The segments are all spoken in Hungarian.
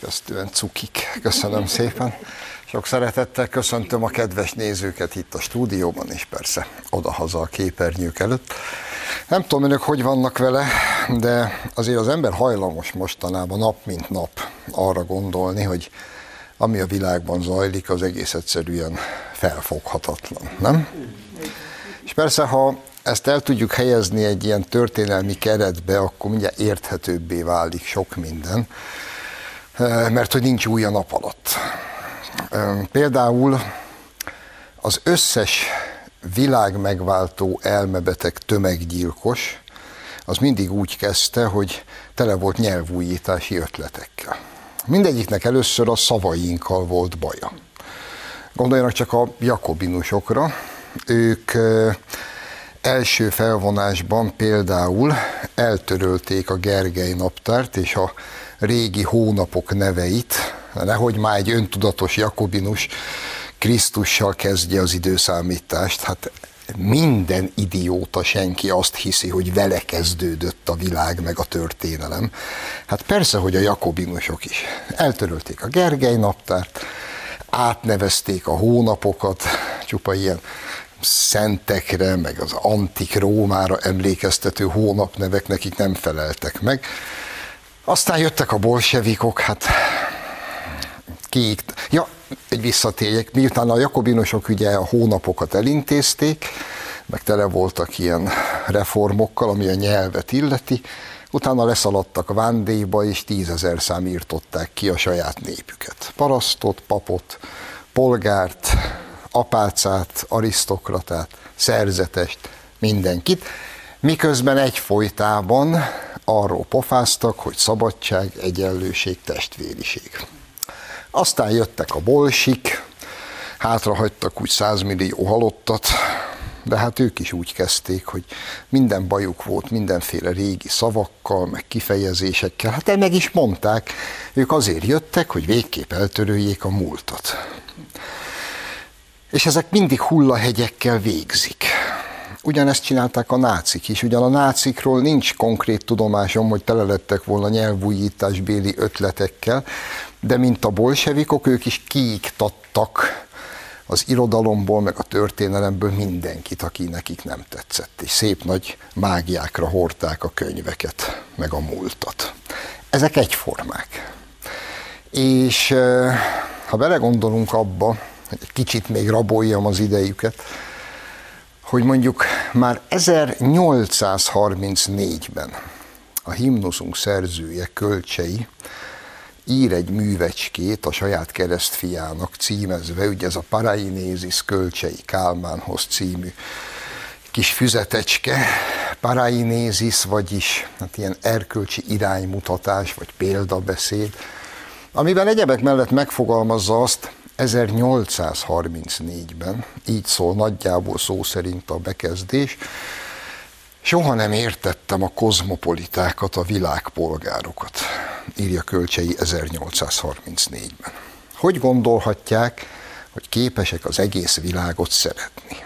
elképesztően cukik. Köszönöm szépen. Sok szeretettel köszöntöm a kedves nézőket itt a stúdióban, és persze odahaza a képernyők előtt. Nem tudom önök, hogy vannak vele, de azért az ember hajlamos mostanában nap mint nap arra gondolni, hogy ami a világban zajlik, az egész egyszerűen felfoghatatlan, nem? És persze, ha ezt el tudjuk helyezni egy ilyen történelmi keretbe, akkor mindjárt érthetőbbé válik sok minden, mert hogy nincs új a nap alatt. Például az összes világ megváltó elmebeteg tömeggyilkos, az mindig úgy kezdte, hogy tele volt nyelvújítási ötletekkel. Mindegyiknek először a szavainkkal volt baja. Gondoljanak csak a jakobinusokra, ők első felvonásban például eltörölték a Gergely naptárt és a régi hónapok neveit, nehogy már egy öntudatos jakobinus Krisztussal kezdje az időszámítást. Hát minden idióta senki azt hiszi, hogy vele kezdődött a világ meg a történelem. Hát persze, hogy a jakobinusok is. Eltörölték a Gergely naptárt, átnevezték a hónapokat, csupa ilyen szentekre, meg az antik Rómára emlékeztető hónapnevek nekik nem feleltek meg. Aztán jöttek a bolsevikok, hát kék. Ja, egy visszatérjek, miután a jakobinusok ugye a hónapokat elintézték, meg tele voltak ilyen reformokkal, ami a nyelvet illeti, utána leszaladtak vándéba, és tízezer szám írtották ki a saját népüket. Parasztot, papot, polgárt, apácát, arisztokratát, szerzetest, mindenkit, miközben egy folytában arról pofáztak, hogy szabadság, egyenlőség, testvériség. Aztán jöttek a bolsik, hátrahagytak úgy százmillió halottat, de hát ők is úgy kezdték, hogy minden bajuk volt mindenféle régi szavakkal, meg kifejezésekkel. Hát meg is mondták, ők azért jöttek, hogy végképp eltöröljék a múltat. És ezek mindig hullahegyekkel végzik. Ugyanezt csinálták a nácik is. Ugyan a nácikról nincs konkrét tudomásom, hogy tele lettek volna nyelvújításbéli ötletekkel, de mint a bolsevikok, ők is kiiktattak az irodalomból, meg a történelemből mindenkit, aki nekik nem tetszett, és szép nagy mágiákra hordták a könyveket, meg a múltat. Ezek egyformák. És ha belegondolunk abba, hogy egy kicsit még raboljam az idejüket, hogy mondjuk már 1834-ben a himnuszunk szerzője, Kölcsei, ír egy művecskét a saját keresztfiának címezve, ugye ez a Parainézis Kölcsei Kálmánhoz című kis füzetecske, Parainézis, vagyis hát ilyen erkölcsi iránymutatás, vagy példabeszéd, amiben egyebek mellett megfogalmazza azt, 1834-ben, így szól nagyjából szó szerint a bekezdés, soha nem értettem a kozmopolitákat, a világpolgárokat, írja Kölcsei 1834-ben. Hogy gondolhatják, hogy képesek az egész világot szeretni?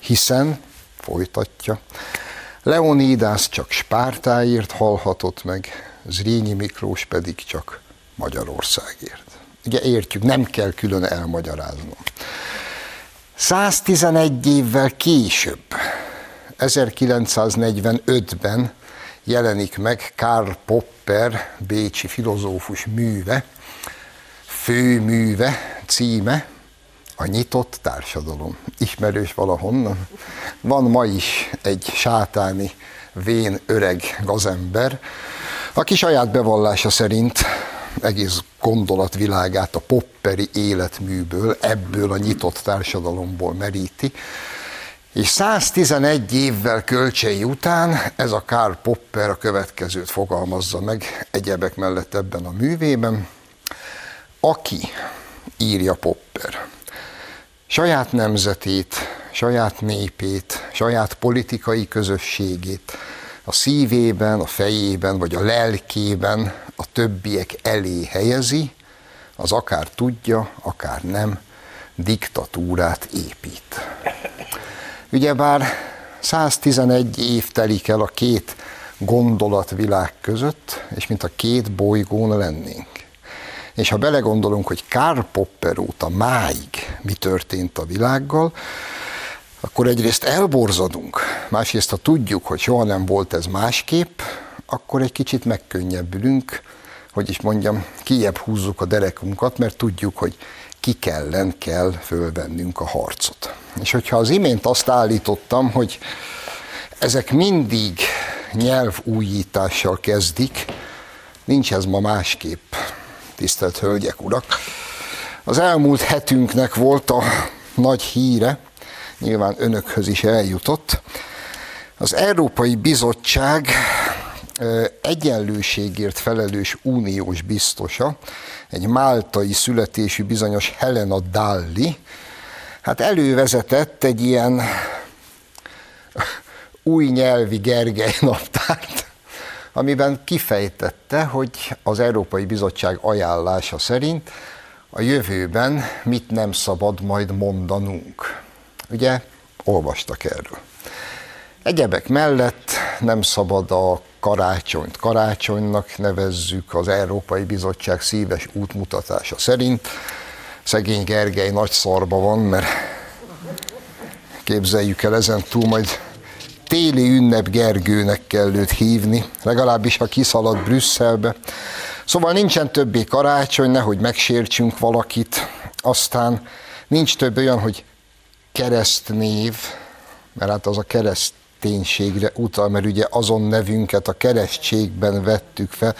Hiszen, folytatja, Leonidász csak Spártáért halhatott meg, Zrínyi Miklós pedig csak Magyarországért. Ugye értjük, nem kell külön elmagyaráznom. 111 évvel később, 1945-ben jelenik meg Karl Popper, bécsi filozófus műve, főműve, címe, a nyitott társadalom. Ismerős valahonnan. Van ma is egy sátáni, vén, öreg gazember, aki saját bevallása szerint egész gondolatvilágát a popperi életműből, ebből a nyitott társadalomból meríti, és 111 évvel kölcsei után ez a Karl Popper a következőt fogalmazza meg egyebek mellett ebben a művében, aki, írja Popper, saját nemzetét, saját népét, saját politikai közösségét, a szívében, a fejében vagy a lelkében a többiek elé helyezi, az akár tudja, akár nem, diktatúrát épít. Ugyebár 111 év telik el a két gondolatvilág között, és mint a két bolygón lennénk. És ha belegondolunk, hogy Karl Popper óta máig mi történt a világgal, akkor egyrészt elborzadunk, másrészt ha tudjuk, hogy soha nem volt ez másképp, akkor egy kicsit megkönnyebbülünk, hogy is mondjam, kiebb húzzuk a derekunkat, mert tudjuk, hogy ki kellen kell fölvennünk a harcot. És hogyha az imént azt állítottam, hogy ezek mindig nyelvújítással kezdik, nincs ez ma másképp, tisztelt hölgyek, urak. Az elmúlt hetünknek volt a nagy híre, nyilván önökhöz is eljutott. Az Európai Bizottság egyenlőségért felelős uniós biztosa, egy máltai születésű bizonyos Helena Dalli, hát elővezetett egy ilyen új nyelvi Gergely naptárt, amiben kifejtette, hogy az Európai Bizottság ajánlása szerint a jövőben mit nem szabad majd mondanunk. Ugye olvastak erről. Egyebek mellett nem szabad a karácsonyt karácsonynak nevezzük az Európai Bizottság szíves útmutatása szerint. Szegény Gergely nagy szarba van, mert képzeljük el ezen túl, majd téli ünnep Gergőnek kell őt hívni, legalábbis ha kiszalad Brüsszelbe. Szóval nincsen többé karácsony, nehogy megsértsünk valakit, aztán nincs több olyan, hogy keresztnév, mert hát az a kereszténységre utal, mert ugye azon nevünket a keresztségben vettük fel.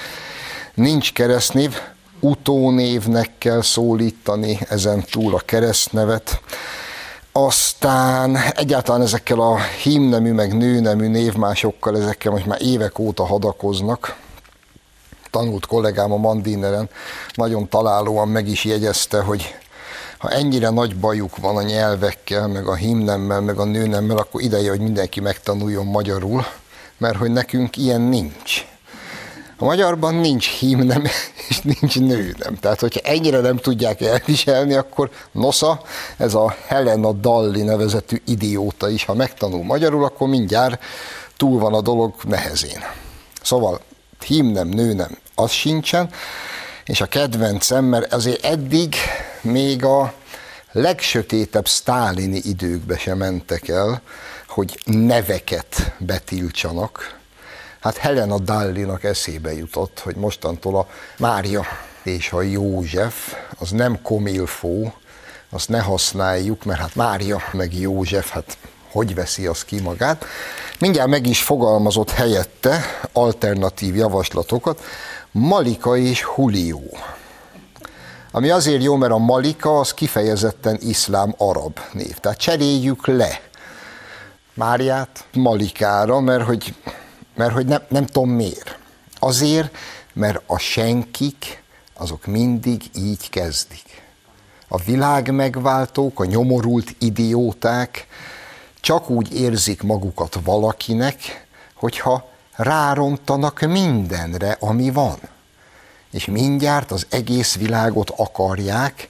Nincs keresztnév, utónévnek kell szólítani ezen túl a keresztnevet. Aztán egyáltalán ezekkel a hímnemű, meg nőnemű névmásokkal, ezekkel most már évek óta hadakoznak. Tanult kollégám a Mandineren nagyon találóan meg is jegyezte, hogy ha ennyire nagy bajuk van a nyelvekkel, meg a himnemmel, meg a nőnemmel, akkor ideje, hogy mindenki megtanuljon magyarul, mert hogy nekünk ilyen nincs. A magyarban nincs himnem és nincs nőnem. Tehát, hogyha ennyire nem tudják elviselni, akkor nosza, ez a Helena Dalli nevezetű idióta is, ha megtanul magyarul, akkor mindjárt túl van a dolog nehezén. Szóval himnem, nőnem, az sincsen, és a kedvencem, mert azért eddig még a legsötétebb sztálini időkbe sem mentek el, hogy neveket betiltsanak. Hát Helena Dallinak eszébe jutott, hogy mostantól a Mária és a József, az nem komilfó, azt ne használjuk, mert hát Mária meg József, hát hogy veszi az ki magát. Mindjárt meg is fogalmazott helyette alternatív javaslatokat, Malika és Julio. Ami azért jó, mert a Malika az kifejezetten iszlám arab név. Tehát cseréljük le Máriát Malikára, mert hogy, mert hogy nem, nem tudom miért. Azért, mert a senkik azok mindig így kezdik. A világ megváltók, a nyomorult idióták csak úgy érzik magukat valakinek, hogyha rárontanak mindenre, ami van. És mindjárt az egész világot akarják,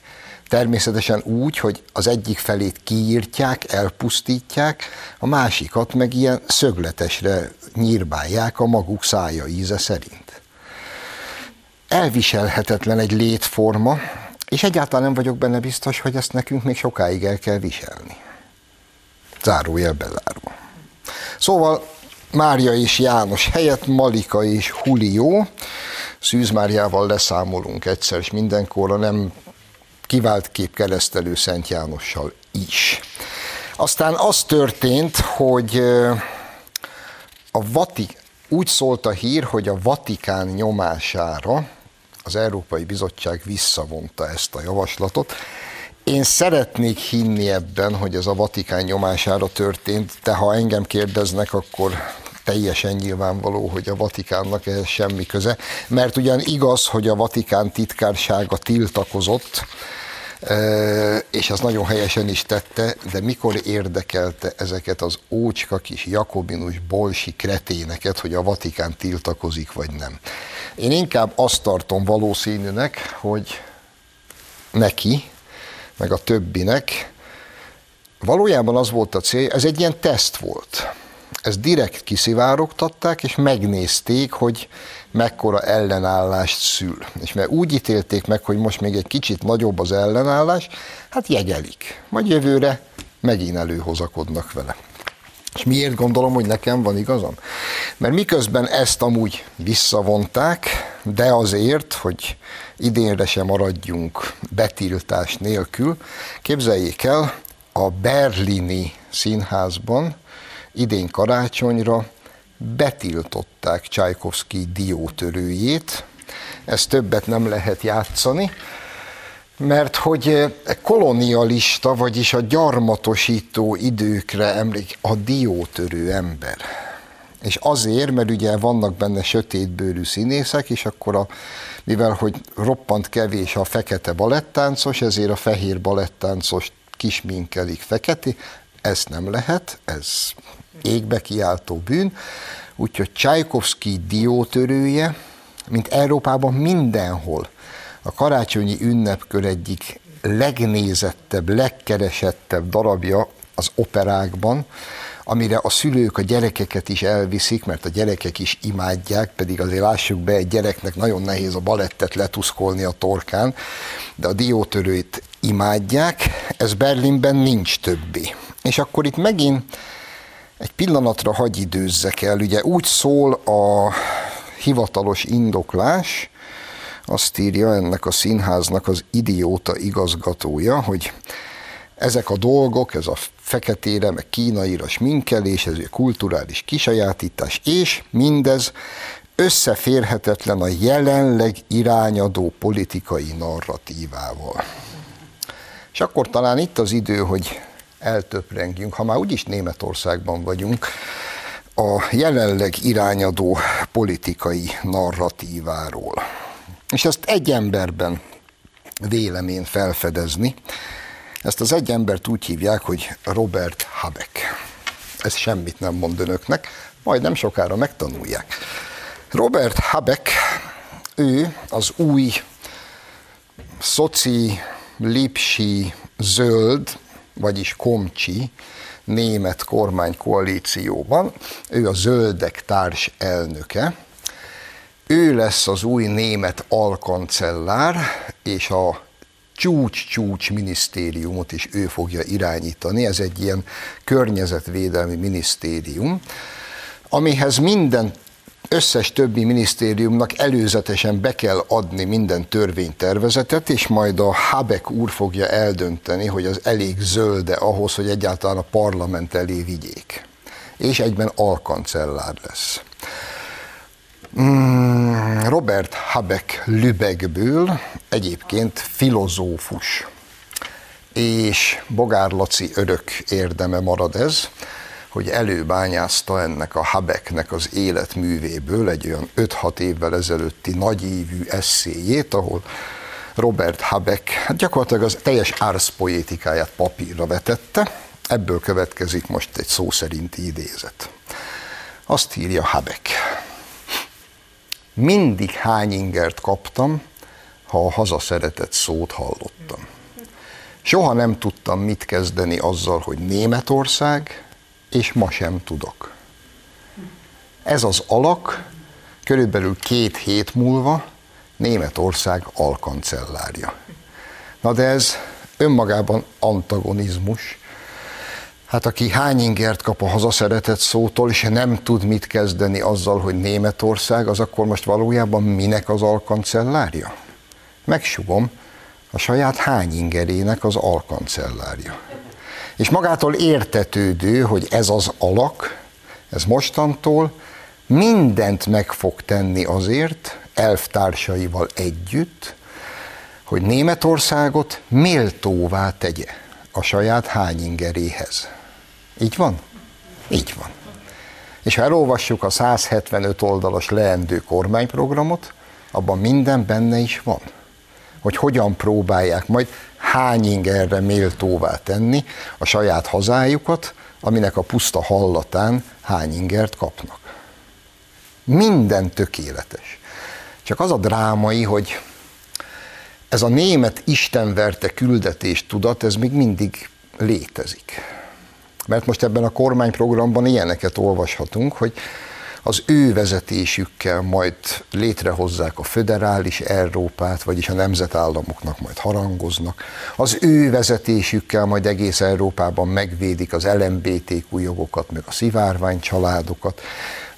természetesen úgy, hogy az egyik felét kiírtják, elpusztítják, a másikat meg ilyen szögletesre nyírbálják a maguk szája íze szerint. Elviselhetetlen egy létforma, és egyáltalán nem vagyok benne biztos, hogy ezt nekünk még sokáig el kell viselni. Zárójel bezárva. Szóval Mária és János helyett Malika és Julio. Szűz Máriával leszámolunk egyszer és mindenkorra, nem kivált kép keresztelő Szent Jánossal is. Aztán az történt, hogy a Vatik, úgy szólt a hír, hogy a Vatikán nyomására az Európai Bizottság visszavonta ezt a javaslatot. Én szeretnék hinni ebben, hogy ez a Vatikán nyomására történt, de ha engem kérdeznek, akkor teljesen nyilvánvaló, hogy a Vatikánnak ehhez semmi köze, mert ugyan igaz, hogy a Vatikán titkársága tiltakozott, és az nagyon helyesen is tette, de mikor érdekelte ezeket az ócska kis jakobinus bolsi kreténeket, hogy a Vatikán tiltakozik, vagy nem. Én inkább azt tartom valószínűnek, hogy neki, meg a többinek valójában az volt a cél, ez egy ilyen teszt volt ezt direkt kiszivárogtatták, és megnézték, hogy mekkora ellenállást szül. És mert úgy ítélték meg, hogy most még egy kicsit nagyobb az ellenállás, hát jegelik. Majd jövőre megint előhozakodnak vele. És miért gondolom, hogy nekem van igazam? Mert miközben ezt amúgy visszavonták, de azért, hogy idénre sem maradjunk betiltás nélkül, képzeljék el, a berlini színházban idén karácsonyra betiltották Csajkovszki diótörőjét, ezt többet nem lehet játszani, mert hogy kolonialista, vagyis a gyarmatosító időkre emlék a diótörő ember. És azért, mert ugye vannak benne sötétbőrű színészek, és akkor a, mivel hogy roppant kevés a fekete balettáncos, ezért a fehér balettáncos kisminkelik fekete, ezt nem lehet, ez égbe kiáltó bűn, úgyhogy Csajkovszki diótörője, mint Európában mindenhol, a karácsonyi ünnepkör egyik legnézettebb, legkeresettebb darabja az operákban, amire a szülők a gyerekeket is elviszik, mert a gyerekek is imádják, pedig azért lássuk be, egy gyereknek nagyon nehéz a balettet letuszkolni a torkán, de a diótörőit imádják, ez Berlinben nincs többi. És akkor itt megint egy pillanatra hagy időzzek el, ugye úgy szól a hivatalos indoklás, azt írja ennek a színháznak az idióta igazgatója, hogy ezek a dolgok, ez a feketére, meg kínaira sminkelés, ez a kulturális kisajátítás, és mindez összeférhetetlen a jelenleg irányadó politikai narratívával. És akkor talán itt az idő, hogy eltöprengjünk, ha már úgyis Németországban vagyunk, a jelenleg irányadó politikai narratíváról. És ezt egy emberben vélemén felfedezni. Ezt az egy embert úgy hívják, hogy Robert Habeck. Ez semmit nem mond önöknek, majd nem sokára megtanulják. Robert Habeck, ő az új szoci, lipsi, zöld, vagyis komcsi német kormánykoalícióban. Ő a zöldek társ elnöke, ő lesz az új német alkancellár, és a csúcs-csúcs minisztériumot is ő fogja irányítani. Ez egy ilyen környezetvédelmi minisztérium, amihez minden összes többi minisztériumnak előzetesen be kell adni minden törvénytervezetet, és majd a Habeck úr fogja eldönteni, hogy az elég zölde ahhoz, hogy egyáltalán a parlament elé vigyék. És egyben alkancellár lesz. Mm, Robert Habeck Lübegből, egyébként filozófus, és Bogár Laci örök érdeme marad ez, hogy előbányázta ennek a Habecknek az életművéből egy olyan 5-6 évvel ezelőtti nagyívű eszéjét, ahol Robert Habeck hát gyakorlatilag az teljes árszpoétikáját papírra vetette, ebből következik most egy szó szerinti idézet. Azt írja Habeck mindig hány ingert kaptam, ha a hazaszeretett szót hallottam. Soha nem tudtam mit kezdeni azzal, hogy Németország, és ma sem tudok. Ez az alak körülbelül két hét múlva Németország alkancellárja. Na de ez önmagában antagonizmus, Hát aki hány ingert kap a hazaszeretett szótól, és nem tud mit kezdeni azzal, hogy Németország, az akkor most valójában minek az alkancellárja? Megsugom, a saját hány ingerének az alkancellárja. És magától értetődő, hogy ez az alak, ez mostantól mindent meg fog tenni azért, elvtársaival együtt, hogy Németországot méltóvá tegye a saját hányingeréhez. Így van? Így van. És ha elolvassuk a 175 oldalas leendő kormányprogramot, abban minden benne is van. Hogy hogyan próbálják majd hány ingerre méltóvá tenni a saját hazájukat, aminek a puszta hallatán hány ingert kapnak. Minden tökéletes. Csak az a drámai, hogy ez a német istenverte küldetés tudat, ez még mindig létezik. Mert most ebben a kormányprogramban ilyeneket olvashatunk, hogy az ő vezetésükkel majd létrehozzák a föderális Európát, vagyis a nemzetállamoknak majd harangoznak. Az ő vezetésükkel majd egész Európában megvédik az LMBTQ jogokat, meg a szivárvány családokat.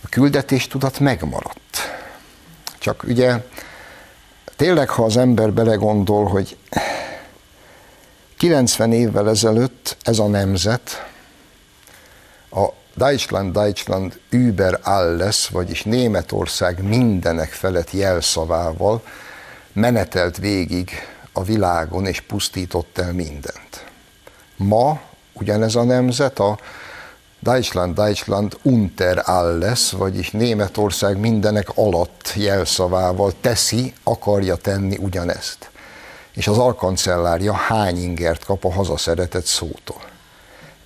A küldetéstudat megmaradt. Csak ugye tényleg, ha az ember belegondol, hogy 90 évvel ezelőtt ez a nemzet Deutschland, Deutschland über alles, vagyis Németország mindenek felett jelszavával menetelt végig a világon és pusztított el mindent. Ma ugyanez a nemzet a Deutschland, Deutschland unter alles, vagyis Németország mindenek alatt jelszavával teszi, akarja tenni ugyanezt. És az alkancellárja hány ingert kap a hazaszeretett szótól.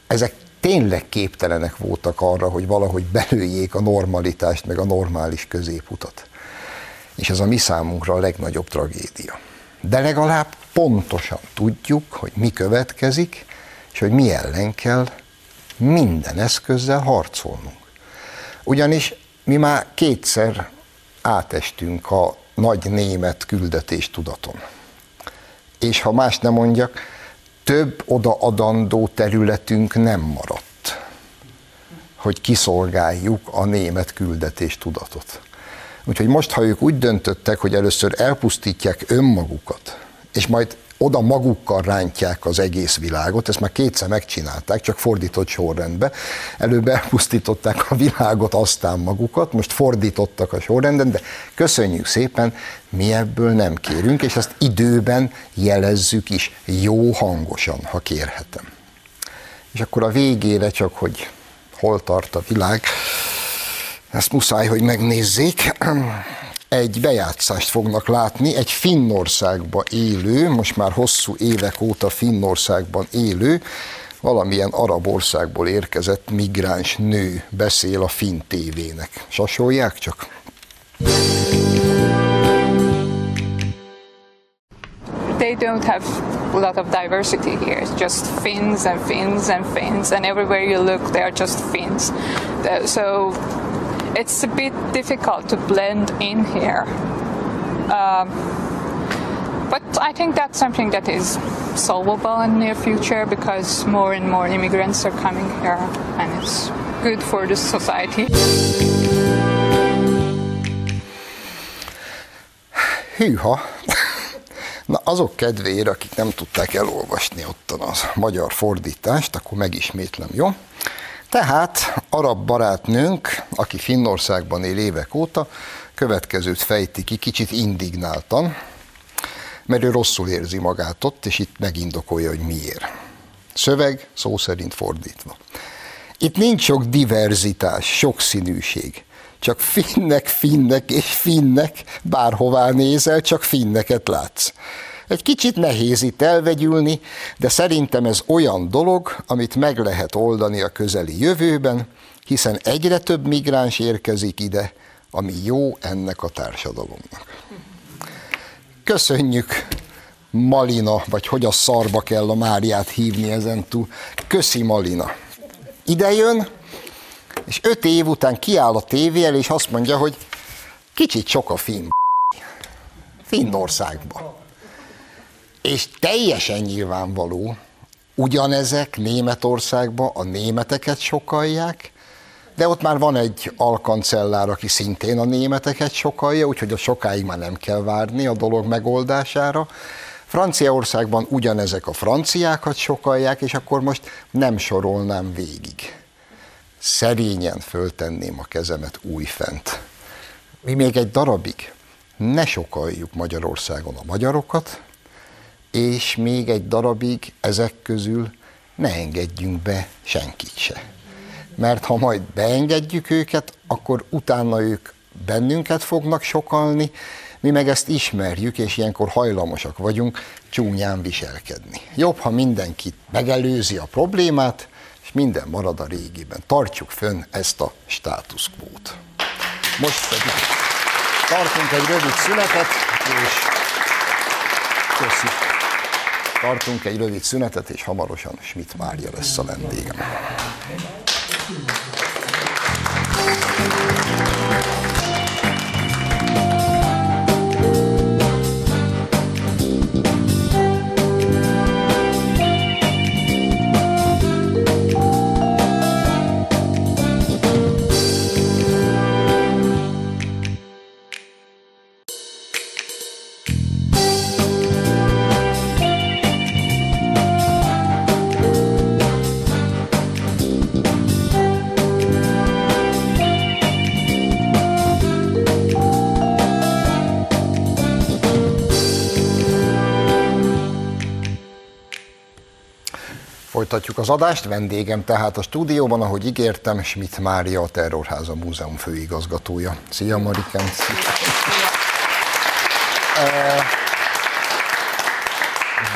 Ezek tényleg képtelenek voltak arra, hogy valahogy belőjék a normalitást, meg a normális középutat. És ez a mi számunkra a legnagyobb tragédia. De legalább pontosan tudjuk, hogy mi következik, és hogy mi ellen kell minden eszközzel harcolnunk. Ugyanis mi már kétszer átestünk a nagy német küldetés tudaton. És ha más nem mondjak, több odaadandó területünk nem maradt, hogy kiszolgáljuk a német küldetés tudatot. Úgyhogy most, ha ők úgy döntöttek, hogy először elpusztítják önmagukat, és majd oda magukkal rántják az egész világot, ezt már kétszer megcsinálták, csak fordított sorrendbe. Előbb elpusztították a világot, aztán magukat, most fordítottak a sorrenden, de köszönjük szépen, mi ebből nem kérünk, és ezt időben jelezzük is, jó hangosan, ha kérhetem. És akkor a végére csak, hogy hol tart a világ, ezt muszáj, hogy megnézzék egy bejátszást fognak látni, egy Finnországban élő, most már hosszú évek óta Finnországban élő, valamilyen arab országból érkezett migráns nő beszél a finn tévének. Sasolják csak? They don't have a lot of diversity here. It's just Finns and Finns and Finns, and everywhere you look, they are just Finns. So it's a bit difficult to blend in here. Um, but I think that's something that is solvable in near future because more and more immigrants are coming here and it's good for the society. Hűha! Na azok kedvéért, akik nem tudták elolvasni ottan az magyar fordítást, akkor megismétlem, jó? Tehát arab barátnőnk, aki Finnországban él évek óta, következőt fejti ki kicsit indignáltan, mert ő rosszul érzi magát ott, és itt megindokolja, hogy miért. Szöveg szó szerint fordítva. Itt nincs sok diverzitás, sok színűség. Csak finnek, finnek és finnek, bárhová nézel, csak finneket látsz. Egy kicsit nehéz itt elvegyülni, de szerintem ez olyan dolog, amit meg lehet oldani a közeli jövőben, hiszen egyre több migráns érkezik ide, ami jó ennek a társadalomnak. Köszönjük Malina, vagy hogy a szarba kell a Máriát hívni ezen túl. Köszi Malina. Ide jön, és öt év után kiáll a tévé és azt mondja, hogy kicsit sok a finn. Finnországba. És teljesen nyilvánvaló, ugyanezek Németországban a németeket sokalják, de ott már van egy alkancellár, aki szintén a németeket sokalja, úgyhogy a sokáig már nem kell várni a dolog megoldására. Franciaországban ugyanezek a franciákat sokalják, és akkor most nem sorolnám végig. Szerényen föltenném a kezemet újfent. Mi még egy darabig ne sokaljuk Magyarországon a magyarokat, és még egy darabig ezek közül ne engedjünk be senkit se. Mert ha majd beengedjük őket, akkor utána ők bennünket fognak sokalni, mi meg ezt ismerjük, és ilyenkor hajlamosak vagyunk csúnyán viselkedni. Jobb, ha mindenki megelőzi a problémát, és minden marad a régiben. Tartjuk fönn ezt a státuszkvót. Most pedig tartunk egy rövid szünetet, és köszönjük. Tartunk egy rövid szünetet, és hamarosan Schmidt Mária lesz a vendégem. Folytatjuk az adást, vendégem tehát a stúdióban, ahogy ígértem, Schmidt Mária, a Terrorháza Múzeum főigazgatója. Szia Mariken!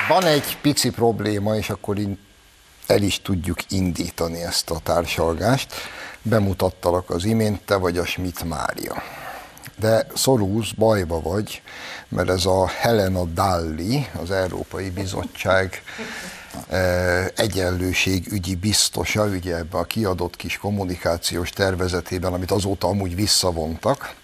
Van egy pici probléma, és akkor el is tudjuk indítani ezt a társalgást. Bemutattalak az imént, te vagy a Schmidt Mária. De szorulsz, bajba vagy, mert ez a Helena Dalli, az Európai Bizottság egyenlőségügyi biztosa, ugye ebbe a kiadott kis kommunikációs tervezetében, amit azóta amúgy visszavontak,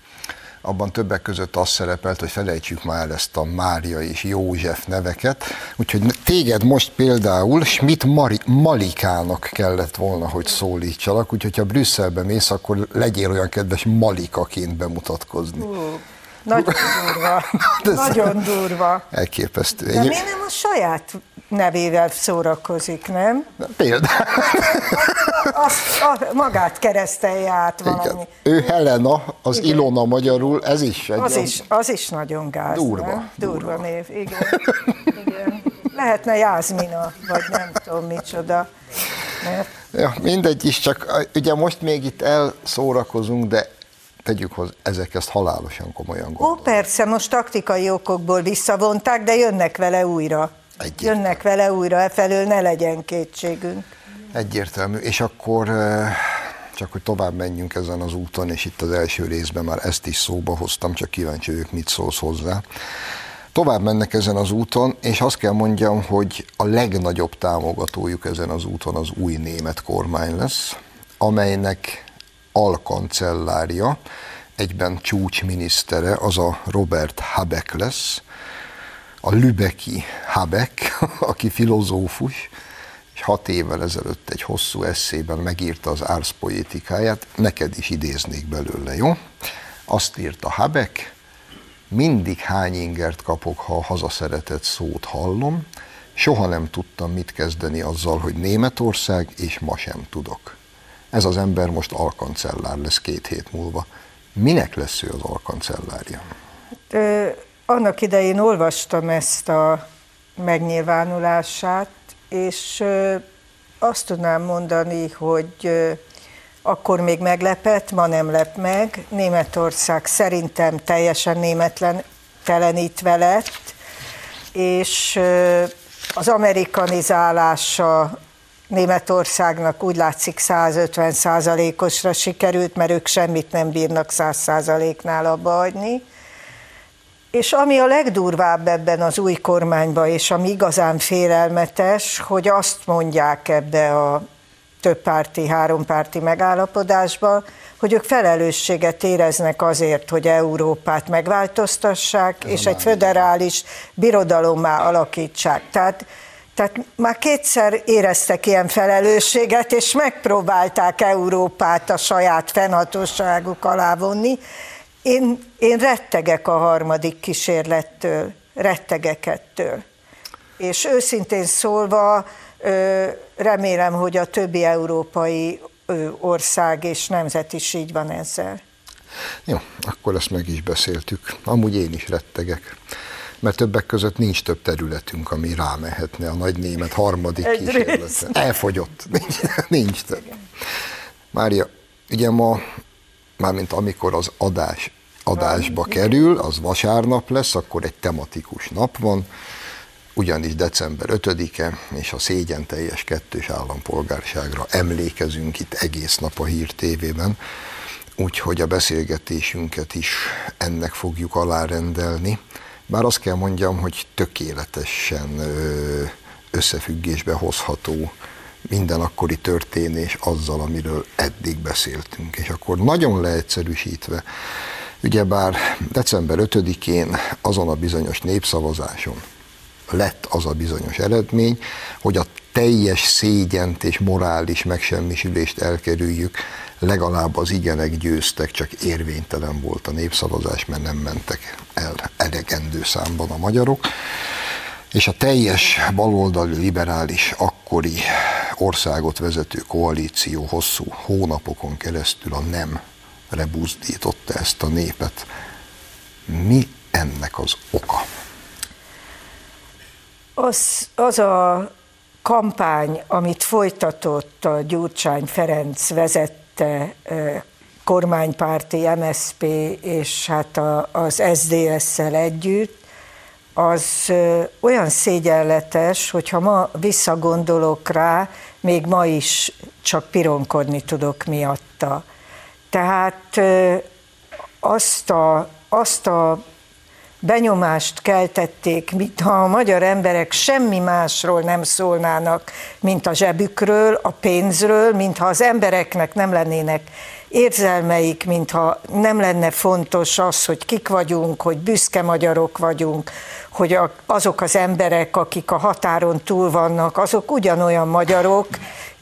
abban többek között az szerepelt, hogy felejtsük már ezt a Mária és József neveket, úgyhogy téged most például Schmidt Mari- Malikának kellett volna, hogy szólítsalak, úgyhogy ha Brüsszelbe mész, akkor legyél olyan kedves Malikaként bemutatkozni. Uh, nagyon durva. nagyon durva. Elképesztő. De mi nem a saját nevével szórakozik, nem? Például. Azt, a, magát keresztelje át valami. Igen. Ő Helena, az igen. Ilona magyarul, ez is egy az, is, az is nagyon gáz, Durva. Nem? Durva, durva név, igen. igen. Lehetne Jászmina, vagy nem tudom micsoda. Mert... Ja, mindegy is, csak ugye most még itt elszórakozunk, de tegyük hozzá, ezek ezt halálosan komolyan gondolják. Ó, persze, most taktikai okokból visszavonták, de jönnek vele újra. Egyértelmű. Jönnek vele újra, e felől ne legyen kétségünk. Egyértelmű, és akkor csak hogy tovább menjünk ezen az úton, és itt az első részben már ezt is szóba hoztam, csak kíváncsi vagyok, mit szólsz hozzá. Tovább mennek ezen az úton, és azt kell mondjam, hogy a legnagyobb támogatójuk ezen az úton az új német kormány lesz, amelynek alkancellárja, egyben csúcsminisztere, az a Robert Habeck lesz, a Lübeki Habeck, aki filozófus, és hat évvel ezelőtt egy hosszú eszében megírta az árszpoétikáját, neked is idéznék belőle, jó? Azt írta Habeck, mindig hány ingert kapok, ha a hazaszeretett szót hallom, soha nem tudtam mit kezdeni azzal, hogy Németország, és ma sem tudok. Ez az ember most alkancellár lesz két hét múlva. Minek lesz ő az alkancellárja? Annak idején olvastam ezt a megnyilvánulását, és azt tudnám mondani, hogy akkor még meglepett, ma nem lep meg. Németország szerintem teljesen németlen telenítve lett, és az amerikanizálása Németországnak úgy látszik 150 százalékosra sikerült, mert ők semmit nem bírnak 100 százaléknál abba hagyni. És ami a legdurvább ebben az új kormányban, és ami igazán félelmetes, hogy azt mondják ebbe a többpárti, hárompárti megállapodásba, hogy ők felelősséget éreznek azért, hogy Európát megváltoztassák, Ez és egy föderális birodalommá alakítsák. Tehát, tehát már kétszer éreztek ilyen felelősséget, és megpróbálták Európát a saját fennhatóságuk alá vonni, én, én rettegek a harmadik kísérlettől, rettegek ettől. És őszintén szólva remélem, hogy a többi európai ország és nemzet is így van ezzel. Jó, akkor ezt meg is beszéltük. Amúgy én is rettegek mert többek között nincs több területünk, ami rámehetne a nagy német harmadik kísérletre. Elfogyott, nincs, nincs több. Mária, ugye ma mármint amikor az adás adásba kerül, az vasárnap lesz, akkor egy tematikus nap van, ugyanis december 5-e, és a szégyen teljes kettős állampolgárságra emlékezünk itt egész nap a Hír TV-ben, úgyhogy a beszélgetésünket is ennek fogjuk alárendelni. Bár azt kell mondjam, hogy tökéletesen összefüggésbe hozható minden akkori történés azzal, amiről eddig beszéltünk. És akkor nagyon leegyszerűsítve, ugyebár december 5-én azon a bizonyos népszavazáson lett az a bizonyos eredmény, hogy a teljes szégyent és morális megsemmisülést elkerüljük, legalább az igenek győztek, csak érvénytelen volt a népszavazás, mert nem mentek el elegendő számban a magyarok. És a teljes baloldali liberális akkori országot vezető koalíció hosszú hónapokon keresztül a nem rebuzdította ezt a népet. Mi ennek az oka? Az, az a kampány, amit folytatott a Gyurcsány Ferenc vezette kormánypárti MSP és hát a, az SDS-szel együtt, az olyan szégyenletes, hogyha ma visszagondolok rá, még ma is csak pironkodni tudok miatta. Tehát azt a, azt a benyomást keltették, mintha a magyar emberek semmi másról nem szólnának, mint a zsebükről, a pénzről, mintha az embereknek nem lennének érzelmeik, mintha nem lenne fontos az, hogy kik vagyunk, hogy büszke magyarok vagyunk, hogy azok az emberek, akik a határon túl vannak, azok ugyanolyan magyarok,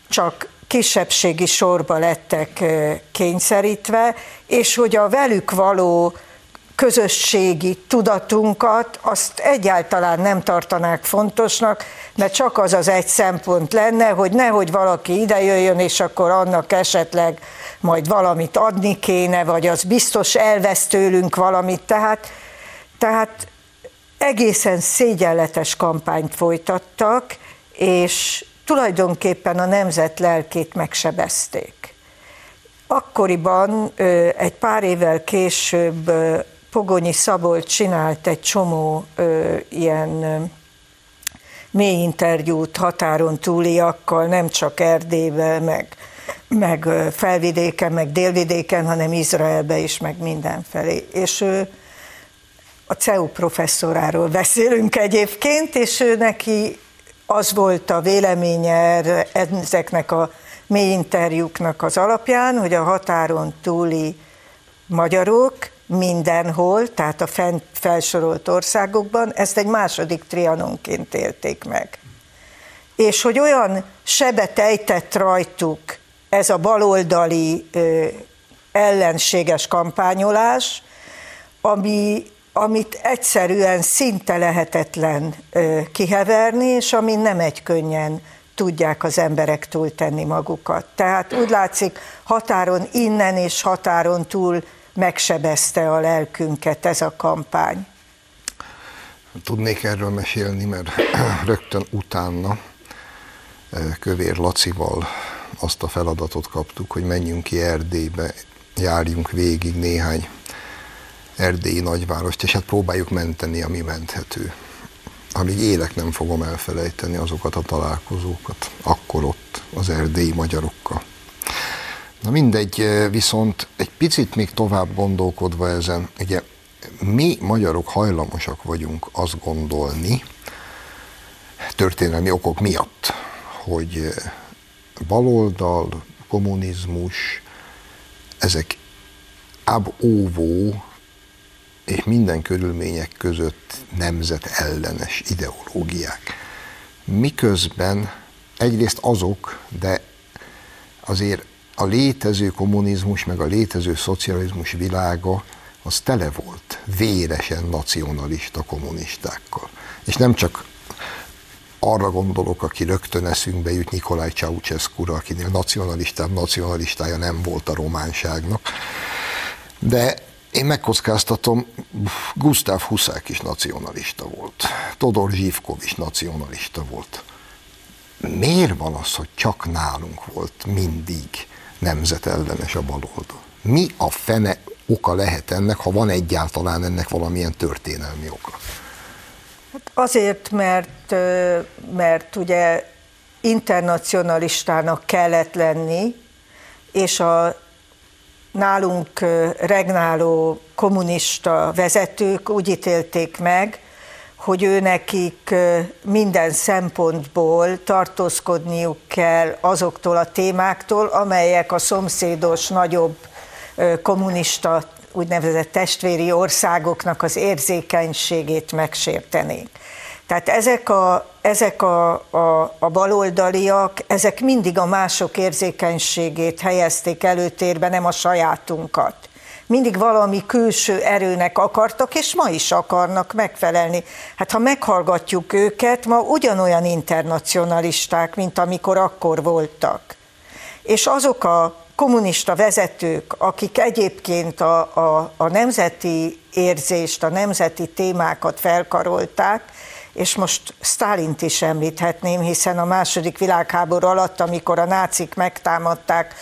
csak kisebbségi sorba lettek kényszerítve, és hogy a velük való közösségi tudatunkat, azt egyáltalán nem tartanák fontosnak, mert csak az az egy szempont lenne, hogy nehogy valaki idejöjjön, és akkor annak esetleg majd valamit adni kéne, vagy az biztos elvesz tőlünk valamit. Tehát, tehát egészen szégyenletes kampányt folytattak, és tulajdonképpen a nemzet lelkét megsebezték. Akkoriban, egy pár évvel később Pogonyi Szabolcs csinált egy csomó ilyen mély interjút határon túliakkal, nem csak Erdélybe, meg, meg felvidéken, meg délvidéken, hanem Izraelbe is, meg mindenfelé. És ő a CEU professzoráról beszélünk egyébként, és ő neki az volt a véleménye ezeknek a mély interjúknak az alapján, hogy a határon túli magyarok mindenhol, tehát a fent felsorolt országokban, ezt egy második trianonként élték meg. És hogy olyan sebet ejtett rajtuk ez a baloldali ö, ellenséges kampányolás, ami, amit egyszerűen szinte lehetetlen kiheverni, és ami nem egy könnyen tudják az emberek túltenni magukat. Tehát úgy látszik, határon innen és határon túl megsebezte a lelkünket ez a kampány. Tudnék erről mesélni, mert rögtön utána Kövér Lacival azt a feladatot kaptuk, hogy menjünk ki Erdélybe, járjunk végig néhány erdélyi nagyvárost, és hát próbáljuk menteni, ami menthető. Amíg élek nem fogom elfelejteni azokat a találkozókat, akkor ott az erdélyi magyarokkal. Na mindegy, viszont egy picit még tovább gondolkodva ezen, ugye mi magyarok hajlamosak vagyunk azt gondolni, történelmi okok miatt, hogy baloldal, kommunizmus, ezek ab óvó és minden körülmények között nemzetellenes ideológiák. Miközben egyrészt azok, de azért a létező kommunizmus, meg a létező szocializmus világa az tele volt véresen nacionalista kommunistákkal. És nem csak arra gondolok, aki rögtön eszünkbe jut Nikolaj Ceausescu-ra, akinél nacionalistább nacionalistája nem volt a románságnak, de én megkockáztatom, Gustav Huszák is nacionalista volt, Todor Zsivkov is nacionalista volt. Miért van az, hogy csak nálunk volt mindig nemzetellenes a baloldal. Mi a fene oka lehet ennek, ha van egyáltalán ennek valamilyen történelmi oka? Hát azért, mert, mert ugye internacionalistának kellett lenni, és a nálunk regnáló kommunista vezetők úgy ítélték meg, hogy ő nekik minden szempontból tartózkodniuk kell azoktól a témáktól, amelyek a szomszédos nagyobb kommunista úgynevezett testvéri országoknak az érzékenységét megsértenék. Tehát ezek a, ezek a, a, a baloldaliak, ezek mindig a mások érzékenységét helyezték előtérbe, nem a sajátunkat. Mindig valami külső erőnek akartak, és ma is akarnak megfelelni. Hát ha meghallgatjuk őket, ma ugyanolyan internacionalisták, mint amikor akkor voltak. És azok a kommunista vezetők, akik egyébként a, a, a nemzeti érzést, a nemzeti témákat felkarolták, és most Stálint is említhetném, hiszen a második világháború alatt, amikor a nácik megtámadták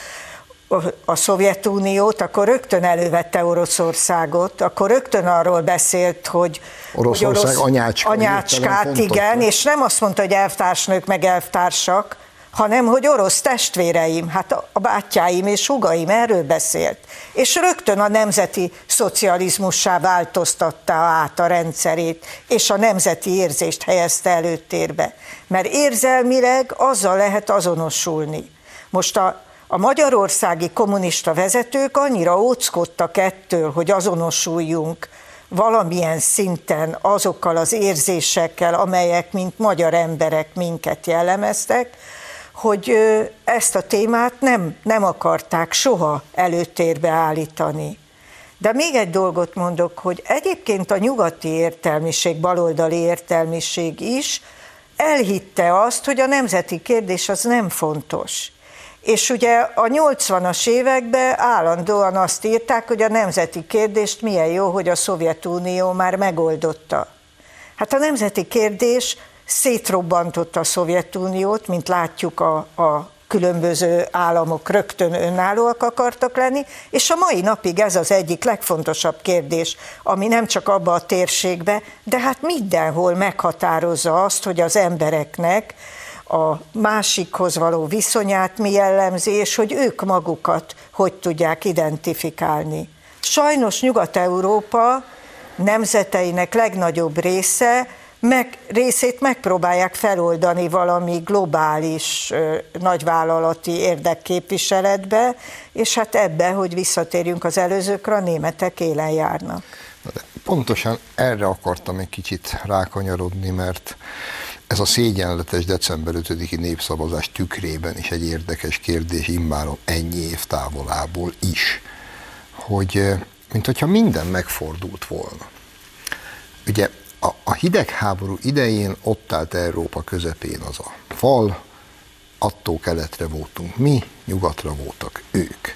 a Szovjetuniót, akkor rögtön elővette Oroszországot, akkor rögtön arról beszélt, hogy Oroszország hogy orosz, anyácska, anyácskát, igen, és nem azt mondta, hogy elvtársnők meg elvtársak, hanem hogy orosz testvéreim, hát a bátyáim és hugaim erről beszélt. És rögtön a nemzeti szocializmussá változtatta át a rendszerét, és a nemzeti érzést helyezte előtérbe. Mert érzelmileg azzal lehet azonosulni. Most a, a magyarországi kommunista vezetők annyira óckodtak ettől, hogy azonosuljunk valamilyen szinten azokkal az érzésekkel, amelyek, mint magyar emberek minket jellemeztek, hogy ezt a témát nem, nem akarták soha előtérbe állítani. De még egy dolgot mondok, hogy egyébként a nyugati értelmiség, baloldali értelmiség is elhitte azt, hogy a nemzeti kérdés az nem fontos. És ugye a 80-as években állandóan azt írták, hogy a nemzeti kérdést milyen jó, hogy a Szovjetunió már megoldotta. Hát a nemzeti kérdés szétrobbantotta a Szovjetuniót, mint látjuk a, a különböző államok rögtön önállóak akartak lenni, és a mai napig ez az egyik legfontosabb kérdés, ami nem csak abba a térségbe, de hát mindenhol meghatározza azt, hogy az embereknek a másikhoz való viszonyát mi jellemzi, és hogy ők magukat hogy tudják identifikálni. Sajnos Nyugat-Európa nemzeteinek legnagyobb része meg, részét megpróbálják feloldani valami globális nagyvállalati érdekképviseletbe, és hát ebbe, hogy visszatérjünk az előzőkre, a németek élen járnak. Pontosan erre akartam egy kicsit rákanyarodni, mert ez a szégyenletes december 5-i népszavazás tükrében is egy érdekes kérdés, immáron ennyi év távolából is, hogy mint hogyha minden megfordult volna. Ugye a, a hidegháború idején ott állt Európa közepén az a fal, attól keletre voltunk mi, nyugatra voltak ők.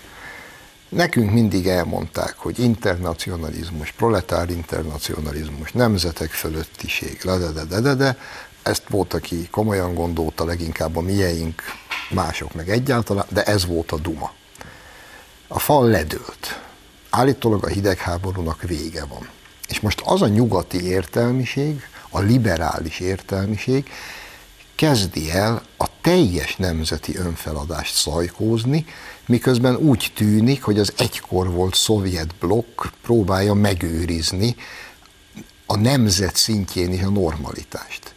Nekünk mindig elmondták, hogy internacionalizmus, proletár internacionalizmus, nemzetek fölöttiség, de, ezt volt, aki komolyan gondolta, leginkább a mieink, mások meg egyáltalán, de ez volt a duma. A fal ledőlt. Állítólag a hidegháborúnak vége van. És most az a nyugati értelmiség, a liberális értelmiség kezdi el a teljes nemzeti önfeladást szajkózni, miközben úgy tűnik, hogy az egykor volt szovjet blokk próbálja megőrizni a nemzet szintjén is a normalitást.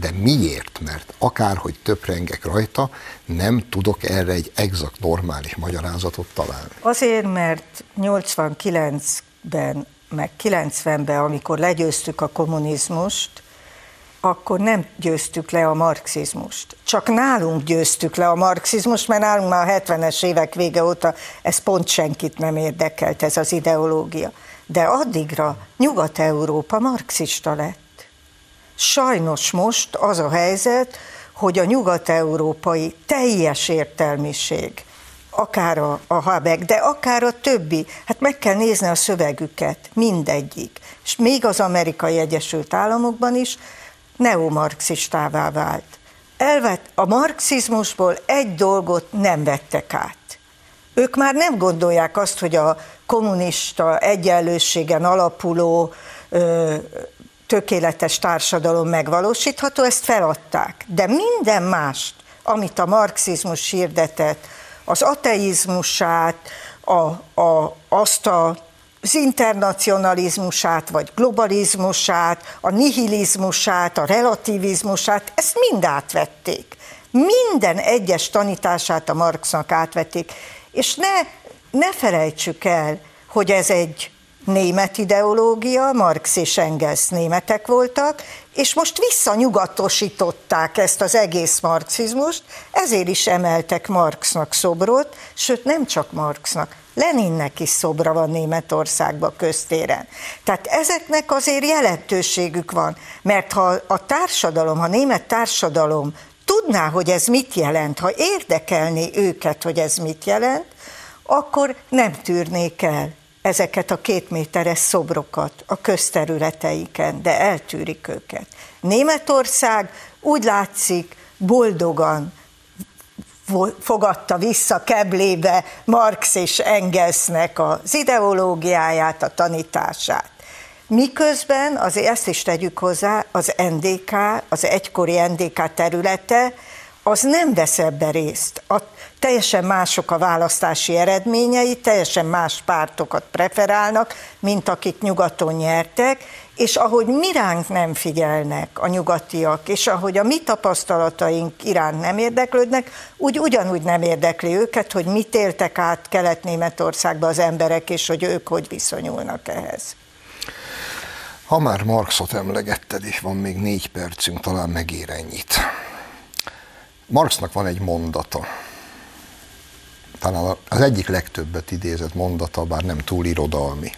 De miért? Mert akárhogy töprengek rajta, nem tudok erre egy exakt normális magyarázatot találni. Azért, mert 89-ben meg 90-ben, amikor legyőztük a kommunizmust, akkor nem győztük le a marxizmust. Csak nálunk győztük le a marxizmust, mert nálunk már a 70-es évek vége óta ez pont senkit nem érdekelt, ez az ideológia. De addigra Nyugat-Európa marxista lett. Sajnos most az a helyzet, hogy a nyugat-európai teljes értelmiség, akár a, a Habeck, de akár a többi, hát meg kell nézni a szövegüket, mindegyik. És még az amerikai Egyesült Államokban is neomarxistává vált. Elvett, a marxizmusból egy dolgot nem vettek át. Ők már nem gondolják azt, hogy a kommunista egyenlőségen alapuló ö, tökéletes társadalom megvalósítható, ezt feladták. De minden mást, amit a marxizmus hirdetett, az ateizmusát, a, a, azt a az internacionalizmusát, vagy globalizmusát, a nihilizmusát, a relativizmusát, ezt mind átvették. Minden egyes tanítását a Marxnak átvették. És ne, ne felejtsük el, hogy ez egy német ideológia, Marx és Engels németek voltak, és most visszanyugatosították ezt az egész marxizmust, ezért is emeltek Marxnak szobrot, sőt nem csak Marxnak, Leninnek is szobra van Németországban köztéren. Tehát ezeknek azért jelentőségük van, mert ha a társadalom, ha a német társadalom tudná, hogy ez mit jelent, ha érdekelné őket, hogy ez mit jelent, akkor nem tűrnék el ezeket a két méteres szobrokat a közterületeiken, de eltűrik őket. Németország úgy látszik boldogan fogadta vissza keblébe Marx és Engelsnek az ideológiáját, a tanítását. Miközben, azért ezt is tegyük hozzá, az NDK, az egykori NDK területe, az nem vesz ebbe részt. A, teljesen mások a választási eredményei, teljesen más pártokat preferálnak, mint akik nyugaton nyertek, és ahogy mi ránk nem figyelnek a nyugatiak, és ahogy a mi tapasztalataink iránt nem érdeklődnek, úgy ugyanúgy nem érdekli őket, hogy mit éltek át Kelet-Németországba az emberek, és hogy ők hogy viszonyulnak ehhez. Ha már Marxot emlegetted, és van még négy percünk, talán megér ennyit. Marxnak van egy mondata, talán az egyik legtöbbet idézett mondata, bár nem túl irodalmi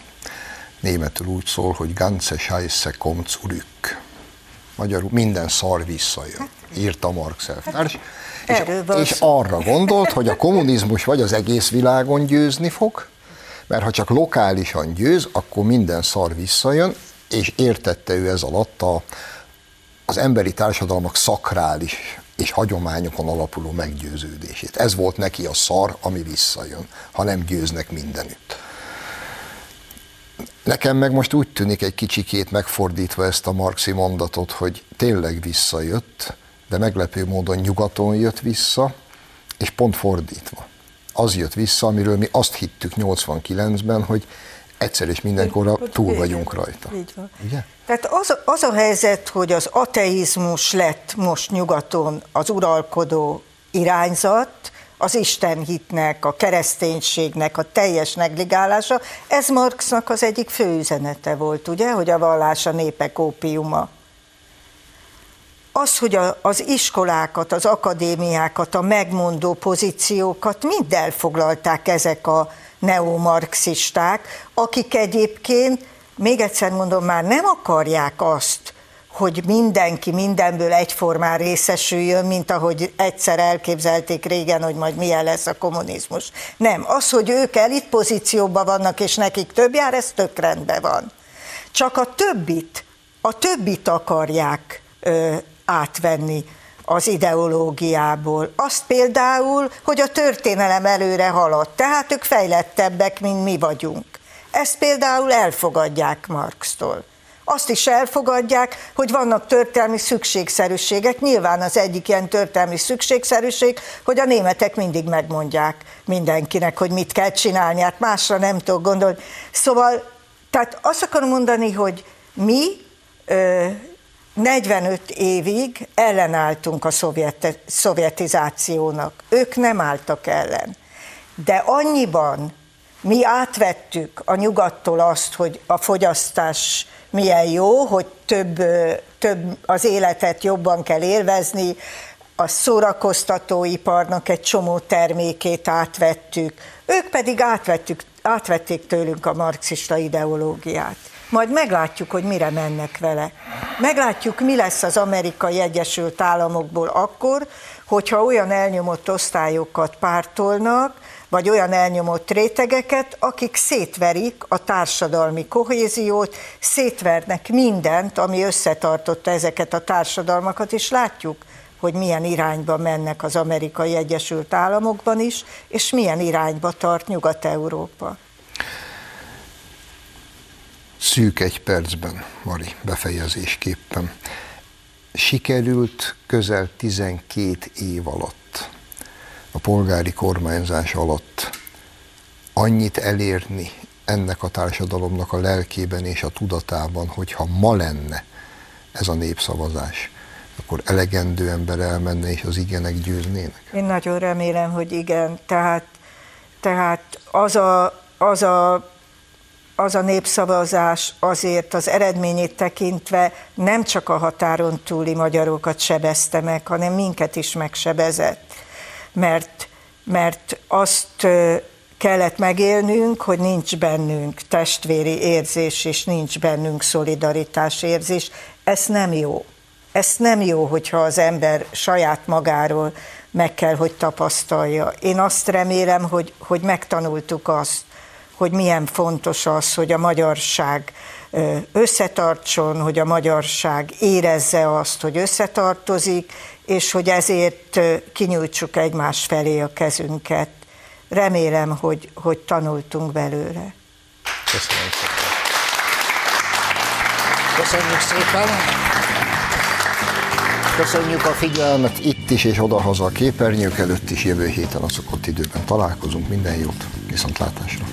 németül úgy szól, hogy ganze Scheisse kommt zurück. Magyarul minden szar visszajön, írta Marx elvtárs. És, és arra gondolt, hogy a kommunizmus vagy az egész világon győzni fog, mert ha csak lokálisan győz, akkor minden szar visszajön, és értette ő ez alatt a, az emberi társadalmak szakrális és hagyományokon alapuló meggyőződését. Ez volt neki a szar, ami visszajön, ha nem győznek mindenütt. Nekem meg most úgy tűnik egy kicsikét megfordítva ezt a marxi mondatot, hogy tényleg visszajött, de meglepő módon nyugaton jött vissza, és pont fordítva. Az jött vissza, amiről mi azt hittük 89-ben, hogy egyszer és mindenkorra túl vagyunk rajta. Így van. Ugye? Tehát az, az a helyzet, hogy az ateizmus lett most nyugaton az uralkodó irányzat, az Isten hitnek, a kereszténységnek a teljes negligálása, ez Marxnak az egyik fő üzenete volt, ugye, hogy a vallás a népek ópiuma. Az, hogy a, az iskolákat, az akadémiákat, a megmondó pozíciókat mind elfoglalták ezek a neomarxisták, akik egyébként, még egyszer mondom, már nem akarják azt, hogy mindenki mindenből egyformán részesüljön, mint ahogy egyszer elképzelték régen, hogy majd milyen lesz a kommunizmus. Nem, az, hogy ők elit pozícióban vannak, és nekik több jár, ez tök rendben van. Csak a többit, a többit akarják ö, átvenni az ideológiából. Azt például, hogy a történelem előre haladt, tehát ők fejlettebbek, mint mi vagyunk. Ezt például elfogadják Marxtól azt is elfogadják, hogy vannak történelmi szükségszerűségek. Nyilván az egyik ilyen történelmi szükségszerűség, hogy a németek mindig megmondják mindenkinek, hogy mit kell csinálni, hát másra nem tudok gondolni. Szóval, tehát azt akarom mondani, hogy mi ö, 45 évig ellenálltunk a szovjet, szovjetizációnak. Ők nem álltak ellen. De annyiban mi átvettük a nyugattól azt, hogy a fogyasztás milyen jó, hogy több, több az életet jobban kell élvezni, a szórakoztatóiparnak egy csomó termékét átvettük, ők pedig átvettük, átvették tőlünk a marxista ideológiát. Majd meglátjuk, hogy mire mennek vele. Meglátjuk, mi lesz az amerikai Egyesült Államokból akkor, hogyha olyan elnyomott osztályokat pártolnak, vagy olyan elnyomott rétegeket, akik szétverik a társadalmi kohéziót, szétvernek mindent, ami összetartotta ezeket a társadalmakat, és látjuk, hogy milyen irányba mennek az amerikai Egyesült Államokban is, és milyen irányba tart Nyugat-Európa. Szűk egy percben, Mari, befejezésképpen. Sikerült közel 12 év alatt a polgári kormányzás alatt annyit elérni ennek a társadalomnak a lelkében és a tudatában, hogyha ma lenne ez a népszavazás, akkor elegendő ember elmenne és az igenek győznének? Én nagyon remélem, hogy igen. Tehát, tehát az, a, az, a, az a népszavazás azért az eredményét tekintve nem csak a határon túli magyarokat sebezte meg, hanem minket is megsebezett. Mert, mert azt kellett megélnünk, hogy nincs bennünk testvéri érzés, és nincs bennünk szolidaritás érzés. Ez nem jó. Ez nem jó, hogyha az ember saját magáról meg kell, hogy tapasztalja. Én azt remélem, hogy, hogy megtanultuk azt, hogy milyen fontos az, hogy a magyarság összetartson, hogy a magyarság érezze azt, hogy összetartozik, és hogy ezért kinyújtsuk egymás felé a kezünket. Remélem, hogy, hogy tanultunk belőle. Köszönöm szépen. Köszönjük szépen. Köszönjük a figyelmet itt is és odahaza a képernyők előtt is. Jövő héten a szokott időben találkozunk. Minden jót, viszontlátásra.